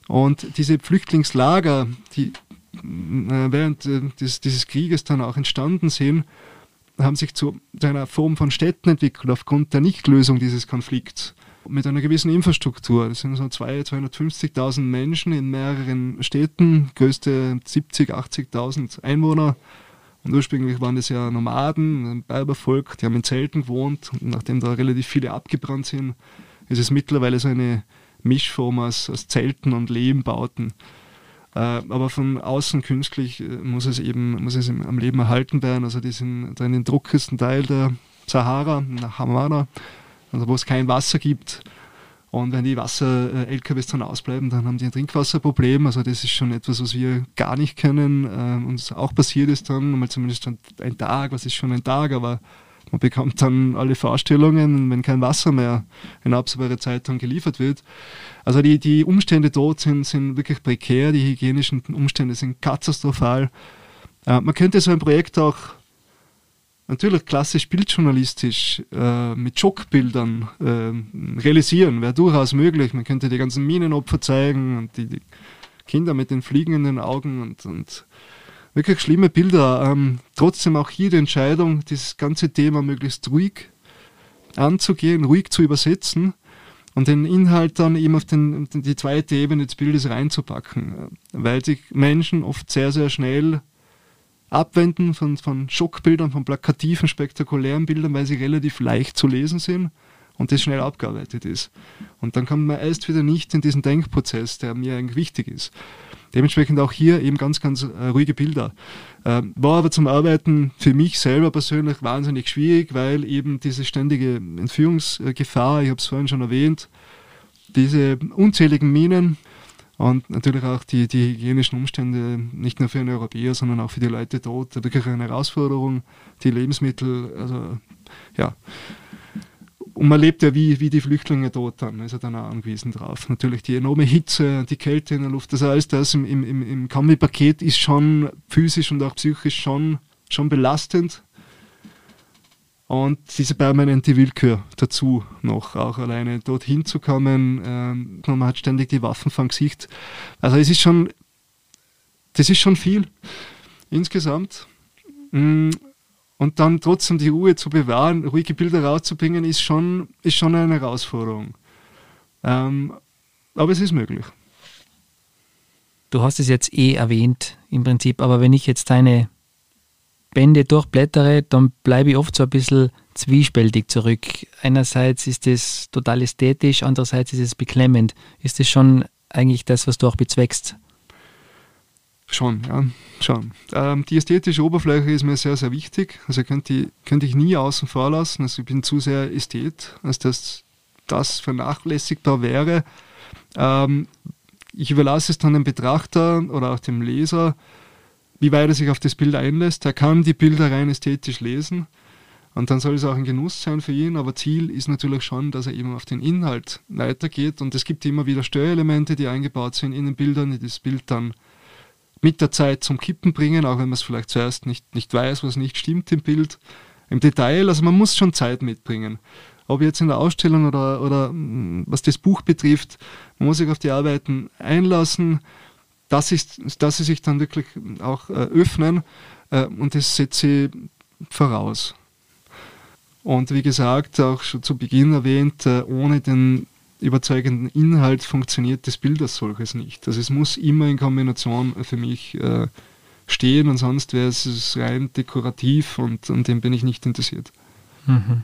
Und diese Flüchtlingslager, die äh, während äh, des, dieses Krieges dann auch entstanden sind, haben sich zu, zu einer Form von Städten entwickelt aufgrund der Nichtlösung dieses Konflikts mit einer gewissen Infrastruktur. Das sind so 250.000 Menschen in mehreren Städten, größte 70.000, 80.000 Einwohner. Und ursprünglich waren das ja Nomaden, ein Berbervolk, die haben in Zelten gewohnt. Nachdem da relativ viele abgebrannt sind, es ist mittlerweile so eine Mischform aus, aus Zelten und Lehmbauten. Äh, aber von außen künstlich äh, muss es eben muss es am Leben erhalten werden. Also die sind da in den druckesten Teil der Sahara, nach Hamada, also wo es kein Wasser gibt. Und wenn die Wasser-LKWs dann ausbleiben, dann haben die ein Trinkwasserproblem. Also das ist schon etwas, was wir gar nicht können. Äh, uns auch passiert ist dann, mal zumindest ein Tag, was ist schon ein Tag, aber Man bekommt dann alle Vorstellungen, wenn kein Wasser mehr in absehbare Zeit dann geliefert wird. Also die, die Umstände dort sind, sind wirklich prekär, die hygienischen Umstände sind katastrophal. Äh, man könnte so ein Projekt auch natürlich klassisch bildjournalistisch äh, mit Schockbildern äh, realisieren, wäre durchaus möglich. Man könnte die ganzen Minenopfer zeigen und die, die Kinder mit den Fliegen in den Augen und, und wirklich schlimme Bilder. Ähm, trotzdem auch hier die Entscheidung, dieses ganze Thema möglichst ruhig anzugehen, ruhig zu übersetzen und den Inhalt dann eben auf den, die zweite Ebene des Bildes reinzupacken, weil sich Menschen oft sehr, sehr schnell abwenden von, von Schockbildern, von plakativen, spektakulären Bildern, weil sie relativ leicht zu lesen sind und das schnell abgearbeitet ist. Und dann kommt man erst wieder nicht in diesen Denkprozess, der mir eigentlich wichtig ist. Dementsprechend auch hier eben ganz, ganz äh, ruhige Bilder. Ähm, war aber zum Arbeiten für mich selber persönlich wahnsinnig schwierig, weil eben diese ständige Entführungsgefahr, ich habe es vorhin schon erwähnt, diese unzähligen Minen und natürlich auch die, die hygienischen Umstände, nicht nur für den Europäer, sondern auch für die Leute dort, wirklich eine Herausforderung. Die Lebensmittel, also ja, und man lebt ja wie, wie die Flüchtlinge dort dann, ist er dann auch angewiesen drauf. Natürlich die enorme Hitze, die Kälte in der Luft, das alles das im, im, im Kombi-Paket ist schon physisch und auch psychisch schon, schon belastend. Und diese permanente Willkür dazu noch, auch alleine dorthin zu kommen, ähm, man hat ständig die Waffen vom Gesicht. Also es ist schon, das ist schon viel insgesamt. Mm, und dann trotzdem die Ruhe zu bewahren, ruhige Bilder rauszubringen, ist schon, ist schon eine Herausforderung. Ähm, aber es ist möglich.
Du hast es jetzt eh erwähnt im Prinzip, aber wenn ich jetzt deine Bände durchblättere, dann bleibe ich oft so ein bisschen zwiespältig zurück. Einerseits ist es total ästhetisch, andererseits ist es beklemmend. Ist das schon eigentlich das, was du auch bezweckst?
Schon, ja, schon. Ähm, die ästhetische Oberfläche ist mir sehr, sehr wichtig. Also könnte ich, könnte ich nie außen vor lassen. Also ich bin zu sehr Ästhet, als dass das vernachlässigbar wäre. Ähm, ich überlasse es dann dem Betrachter oder auch dem Leser, wie weit er sich auf das Bild einlässt. Er kann die Bilder rein ästhetisch lesen und dann soll es auch ein Genuss sein für ihn, aber Ziel ist natürlich schon, dass er eben auf den Inhalt weitergeht und es gibt immer wieder Störelemente, die eingebaut sind in den Bildern, die das Bild dann mit der Zeit zum Kippen bringen, auch wenn man es vielleicht zuerst nicht, nicht weiß, was nicht stimmt im Bild, im Detail. Also man muss schon Zeit mitbringen. Ob jetzt in der Ausstellung oder, oder mm, was das Buch betrifft, man muss sich auf die Arbeiten einlassen, dass, ist, dass sie sich dann wirklich auch äh, öffnen äh, und das setze ich voraus. Und wie gesagt, auch schon zu Beginn erwähnt, äh, ohne den überzeugenden Inhalt funktioniert das Bild als solches nicht. Also es muss immer in Kombination für mich äh, stehen und sonst wäre es rein dekorativ und an dem bin ich nicht interessiert. Mhm.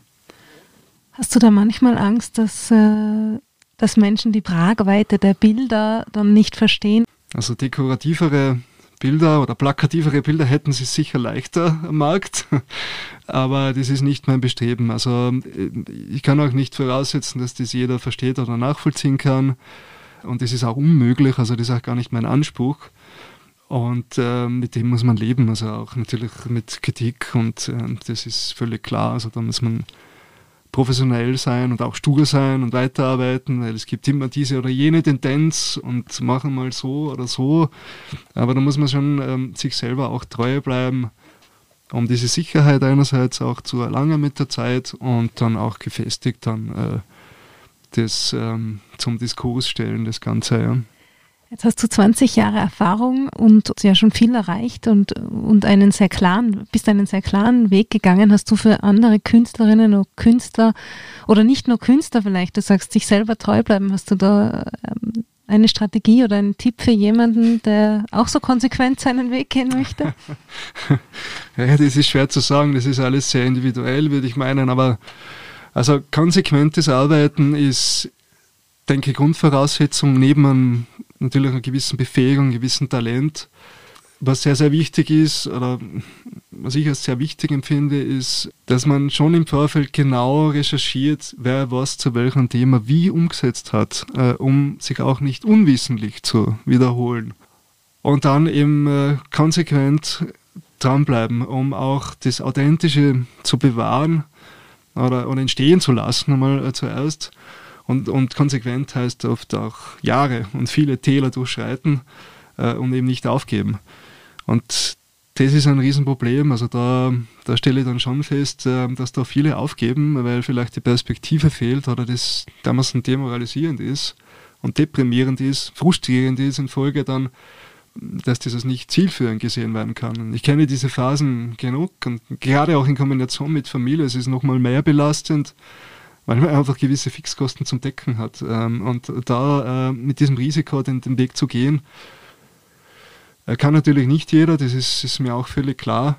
Hast du da manchmal Angst, dass, äh, dass Menschen die Tragweite der Bilder dann nicht verstehen?
Also dekorativere Bilder oder plakativere Bilder hätten sie sicher leichter am Markt, (laughs) aber das ist nicht mein Bestreben. Also ich kann auch nicht voraussetzen, dass das jeder versteht oder nachvollziehen kann und das ist auch unmöglich, also das ist auch gar nicht mein Anspruch. Und äh, mit dem muss man leben, also auch natürlich mit Kritik und äh, das ist völlig klar. Also da muss man professionell sein und auch stur sein und weiterarbeiten, weil es gibt immer diese oder jene Tendenz und machen mal so oder so. Aber da muss man schon ähm, sich selber auch treu bleiben, um diese Sicherheit einerseits auch zu erlangen mit der Zeit und dann auch gefestigt dann äh, das ähm, zum Diskurs stellen, das Ganze. Ja.
Jetzt hast du 20 Jahre Erfahrung und ja schon viel erreicht und, und einen sehr klaren, bist einen sehr klaren Weg gegangen. Hast du für andere Künstlerinnen und Künstler oder nicht nur Künstler vielleicht, du sagst, sich selber treu bleiben, hast du da ähm, eine Strategie oder einen Tipp für jemanden, der auch so konsequent seinen Weg gehen möchte? (laughs)
ja, das ist schwer zu sagen, das ist alles sehr individuell, würde ich meinen, aber also konsequentes Arbeiten ist, denke ich, Grundvoraussetzung neben einem natürlich einer gewissen Befähigung, einem gewissen Talent. Was sehr, sehr wichtig ist, oder was ich als sehr wichtig empfinde, ist, dass man schon im Vorfeld genau recherchiert, wer was zu welchem Thema wie umgesetzt hat, äh, um sich auch nicht unwissentlich zu wiederholen. Und dann eben äh, konsequent dranbleiben, um auch das Authentische zu bewahren oder, oder entstehen zu lassen, einmal äh, zuerst. Und, und konsequent heißt oft auch Jahre und viele Täler durchschreiten äh, und eben nicht aufgeben. Und das ist ein Riesenproblem. Also da, da stelle ich dann schon fest, äh, dass da viele aufgeben, weil vielleicht die Perspektive fehlt oder das damals demoralisierend ist und deprimierend ist, frustrierend ist in Folge dann, dass dieses nicht zielführend gesehen werden kann. Und ich kenne diese Phasen genug und gerade auch in Kombination mit Familie ist es nochmal mehr belastend, weil man einfach gewisse Fixkosten zum Decken hat. Ähm, und da äh, mit diesem Risiko den, den Weg zu gehen, äh, kann natürlich nicht jeder, das ist, ist mir auch völlig klar.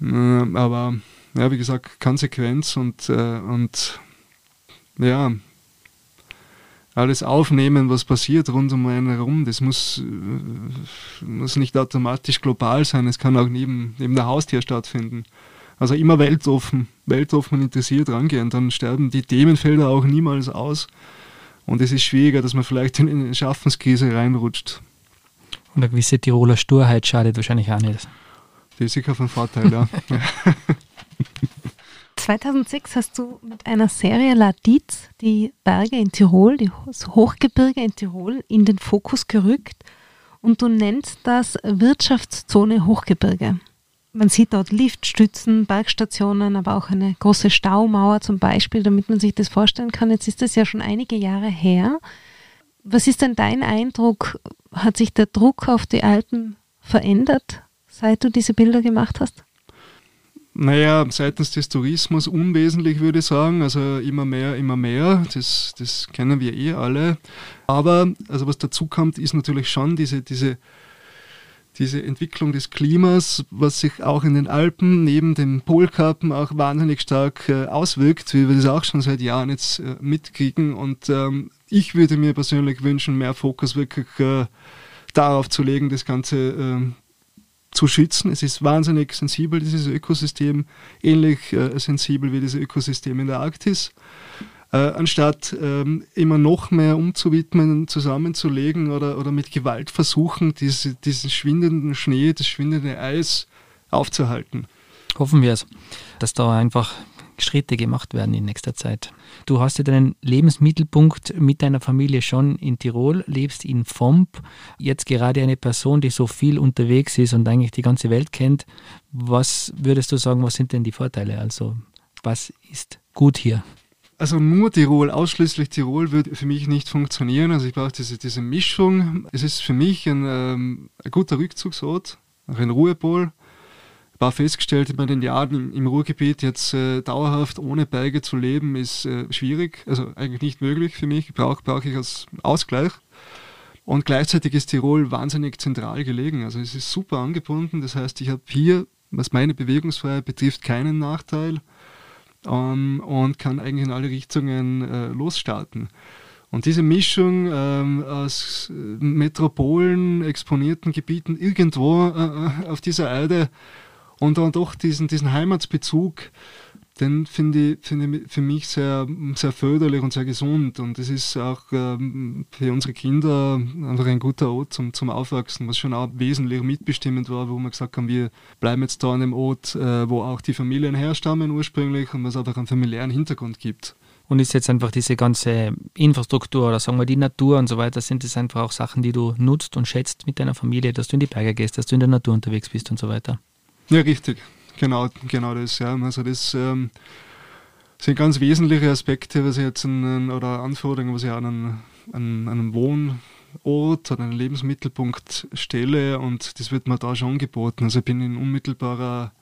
Äh, aber ja, wie gesagt, Konsequenz und, und ja, alles aufnehmen, was passiert rund um einen herum. Das muss, muss nicht automatisch global sein, es kann auch neben, neben der Haustür stattfinden. Also immer weltoffen, weltoffen und interessiert rangehen, dann sterben die Themenfelder auch niemals aus. Und es ist schwieriger, dass man vielleicht in eine Schaffenskrise reinrutscht.
Und eine gewisse Tiroler Sturheit schadet wahrscheinlich auch nicht.
Die ist sicher von Vorteil, ja. (laughs)
2006 hast du mit einer Serie La Dietz die Berge in Tirol, die Hochgebirge in Tirol, in den Fokus gerückt und du nennst das Wirtschaftszone Hochgebirge. Man sieht dort Liftstützen, Bergstationen, aber auch eine große Staumauer zum Beispiel, damit man sich das vorstellen kann. Jetzt ist das ja schon einige Jahre her. Was ist denn dein Eindruck? Hat sich der Druck auf die Alpen verändert, seit du diese Bilder gemacht hast?
Naja, seitens des Tourismus unwesentlich, würde ich sagen. Also immer mehr, immer mehr. Das, das kennen wir eh alle. Aber also was dazu kommt, ist natürlich schon diese, diese diese Entwicklung des Klimas, was sich auch in den Alpen neben den Polkappen auch wahnsinnig stark äh, auswirkt, wie wir das auch schon seit Jahren jetzt äh, mitkriegen. Und ähm, ich würde mir persönlich wünschen, mehr Fokus wirklich äh, darauf zu legen, das Ganze ähm, zu schützen. Es ist wahnsinnig sensibel, dieses Ökosystem, ähnlich äh, sensibel wie das Ökosystem in der Arktis äh, anstatt ähm, immer noch mehr umzuwidmen, zusammenzulegen oder, oder mit Gewalt versuchen, diese, diesen schwindenden Schnee, das schwindende Eis aufzuhalten.
Hoffen wir es, dass da einfach Schritte gemacht werden in nächster Zeit. Du hast ja deinen Lebensmittelpunkt mit deiner Familie schon in Tirol, lebst in Fomp, jetzt gerade eine Person, die so viel unterwegs ist und eigentlich die ganze Welt kennt. Was würdest du sagen, was sind denn die Vorteile? Also was ist gut hier?
Also nur Tirol, ausschließlich Tirol würde für mich nicht funktionieren. Also ich brauche diese, diese Mischung. Es ist für mich ein, ähm, ein guter Rückzugsort, auch ein Ruhepol. Ich habe festgestellt, in den Jahren im Ruhrgebiet jetzt äh, dauerhaft ohne Berge zu leben, ist äh, schwierig, also eigentlich nicht möglich für mich. Brauche brauch ich als Ausgleich. Und gleichzeitig ist Tirol wahnsinnig zentral gelegen. Also es ist super angebunden. Das heißt, ich habe hier, was meine Bewegungsfreiheit betrifft, keinen Nachteil ähm, und kann eigentlich in alle Richtungen äh, losstarten. Und diese Mischung ähm, aus Metropolen, exponierten Gebieten irgendwo äh, auf dieser Erde und dann doch diesen, diesen Heimatsbezug, den finde ich, find ich für mich sehr, sehr förderlich und sehr gesund. Und es ist auch ähm, für unsere Kinder einfach ein guter Ort zum, zum Aufwachsen, was schon auch wesentlich mitbestimmend war, wo wir gesagt haben, wir bleiben jetzt da an dem Ort, äh, wo auch die Familien herstammen ursprünglich und was einfach einen familiären Hintergrund gibt.
Und ist jetzt einfach diese ganze Infrastruktur oder sagen wir die Natur und so weiter, sind das einfach auch Sachen, die du nutzt und schätzt mit deiner Familie, dass du in die Berge gehst, dass du in der Natur unterwegs bist und so weiter?
Ja, richtig. Genau, genau das, ja. Also das ähm, sind ganz wesentliche Aspekte, was ich jetzt an, oder Anforderungen, was ich an einen, einen Wohnort, an einen Lebensmittelpunkt stelle und das wird mir da schon geboten. Also ich bin in unmittelbarer,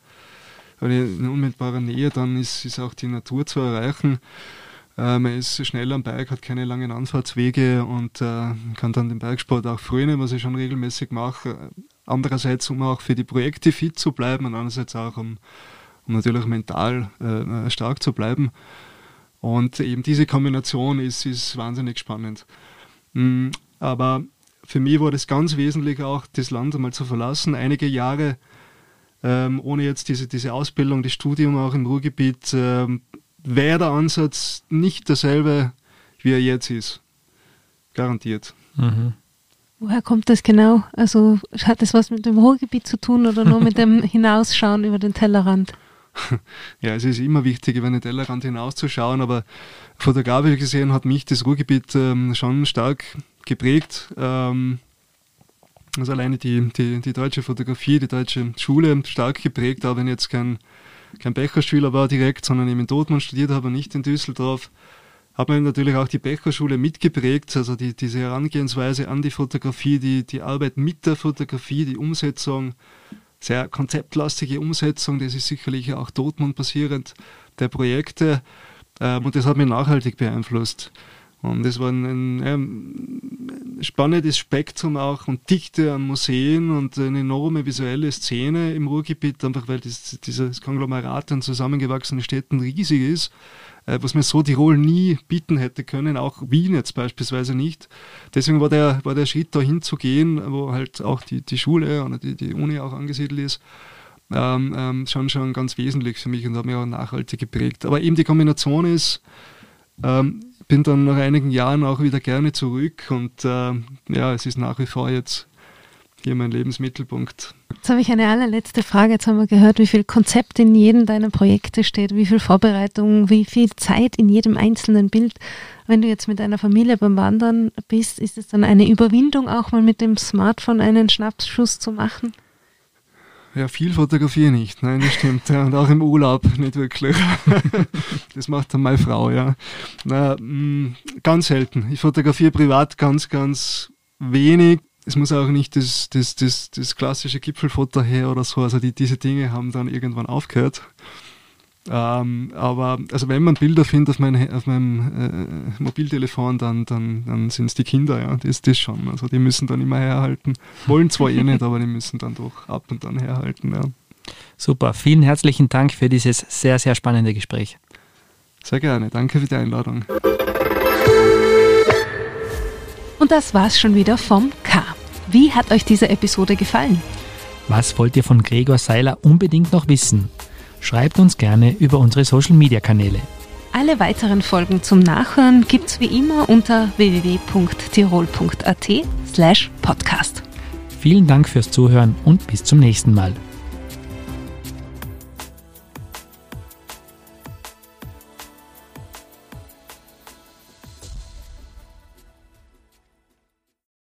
in unmittelbarer Nähe, dann ist, ist auch die Natur zu erreichen. Äh, man ist schnell am Berg, hat keine langen Anfahrtswege und äh, kann dann den Bergsport auch frühen, was ich schon regelmäßig mache. Andererseits, um auch für die Projekte fit zu bleiben und andererseits auch, um, um natürlich mental äh, stark zu bleiben. Und eben diese Kombination ist, ist wahnsinnig spannend. Mhm, aber für mich war das ganz wesentlich auch, das Land einmal zu verlassen. Einige Jahre ähm, ohne jetzt diese, diese Ausbildung, das Studium auch im Ruhrgebiet, ähm, wäre der Ansatz nicht derselbe, wie er jetzt ist. Garantiert.
Mhm.
Woher kommt das genau? Also hat das was mit dem Ruhrgebiet zu tun oder nur mit dem (laughs) Hinausschauen über den Tellerrand? (laughs)
Ja, es ist immer wichtig, über den Tellerrand hinauszuschauen, aber fotografisch gesehen hat mich das Ruhrgebiet ähm, schon stark geprägt. Ähm, also alleine die, die, die deutsche Fotografie, die deutsche Schule stark geprägt, auch wenn ich jetzt kein, kein Becherschüler war direkt, sondern eben in Dortmund studiert habe, nicht in Düsseldorf hat mir natürlich auch die Becherschule mitgeprägt, also die, diese Herangehensweise an die Fotografie, die, die Arbeit mit der Fotografie, die Umsetzung, sehr konzeptlastige Umsetzung, das ist sicherlich auch Dortmund basierend der Projekte ähm, und das hat mich nachhaltig beeinflusst. Und das war ein, ein, spannendes Spektrum auch und Dichte an Museen und eine enorme visuelle Szene im Ruhrgebiet, einfach weil das, dieses Konglomerat an zusammengewachsenen Städten riesig ist was mir so Tirol nie bieten hätte können, auch Wien jetzt beispielsweise nicht. Deswegen war der, war der Schritt dahin zu gehen, wo halt auch die, die Schule oder die, die Uni auch angesiedelt ist, ähm, ähm, schon, schon ganz wesentlich für mich und hat mich auch nachhaltig geprägt. Aber eben die Kombination ist, ähm, bin dann nach einigen Jahren auch wieder gerne zurück und äh, ja, es ist nach wie vor jetzt hier mein Lebensmittelpunkt.
Jetzt habe ich eine allerletzte Frage. Jetzt haben wir gehört, wie viel Konzept in jedem deiner Projekte steht, wie viel Vorbereitung, wie viel Zeit in jedem einzelnen Bild. Wenn du jetzt mit deiner Familie beim Wandern bist, ist es dann eine Überwindung, auch mal mit dem Smartphone einen Schnappschuss zu machen?
Ja, viel fotografiere nicht, nein, das stimmt. Ja, und auch im Urlaub nicht wirklich. (laughs) das macht dann meine Frau, ja. Na, mm, ganz selten. Ich fotografiere privat ganz, ganz wenig es muss auch nicht das, das, das, das klassische Gipfelfoto her oder so. Also die, diese Dinge haben dann irgendwann aufgehört. Ähm, aber also wenn man Bilder findet auf, mein, auf meinem äh, Mobiltelefon, dann, dann, dann sind es die Kinder, ja, das ist das schon. Also die müssen dann immer herhalten. Wollen zwar eh nicht, aber die müssen dann doch ab und an herhalten. Ja.
Super, vielen herzlichen Dank für dieses sehr, sehr spannende Gespräch.
Sehr gerne, danke für die Einladung.
Und das war's schon wieder vom K. Wie hat euch diese Episode gefallen?
Was wollt ihr von Gregor Seiler unbedingt noch wissen? Schreibt uns gerne über unsere Social Media Kanäle.
Alle weiteren Folgen zum Nachhören gibt's wie immer unter www.tirol.at slash podcast.
Vielen Dank fürs Zuhören und bis zum nächsten Mal.